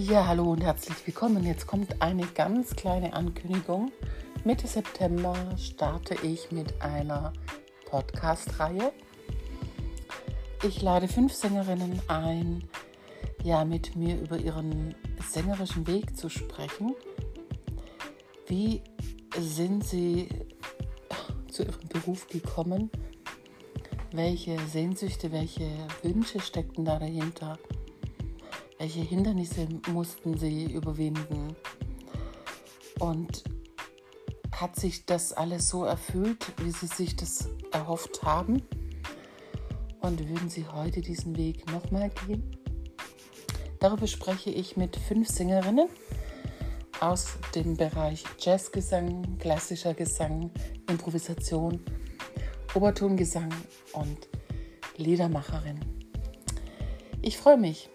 Ja, hallo und herzlich willkommen. Jetzt kommt eine ganz kleine Ankündigung. Mitte September starte ich mit einer Podcast-Reihe. Ich lade fünf Sängerinnen ein, ja, mit mir über ihren sängerischen Weg zu sprechen. Wie sind sie zu ihrem Beruf gekommen? Welche Sehnsüchte, welche Wünsche steckten da dahinter? Welche Hindernisse mussten sie überwinden? Und hat sich das alles so erfüllt, wie sie sich das erhofft haben? Und würden sie heute diesen Weg nochmal gehen? Darüber spreche ich mit fünf Sängerinnen aus dem Bereich Jazzgesang, klassischer Gesang, Improvisation, Obertongesang und Liedermacherin. Ich freue mich.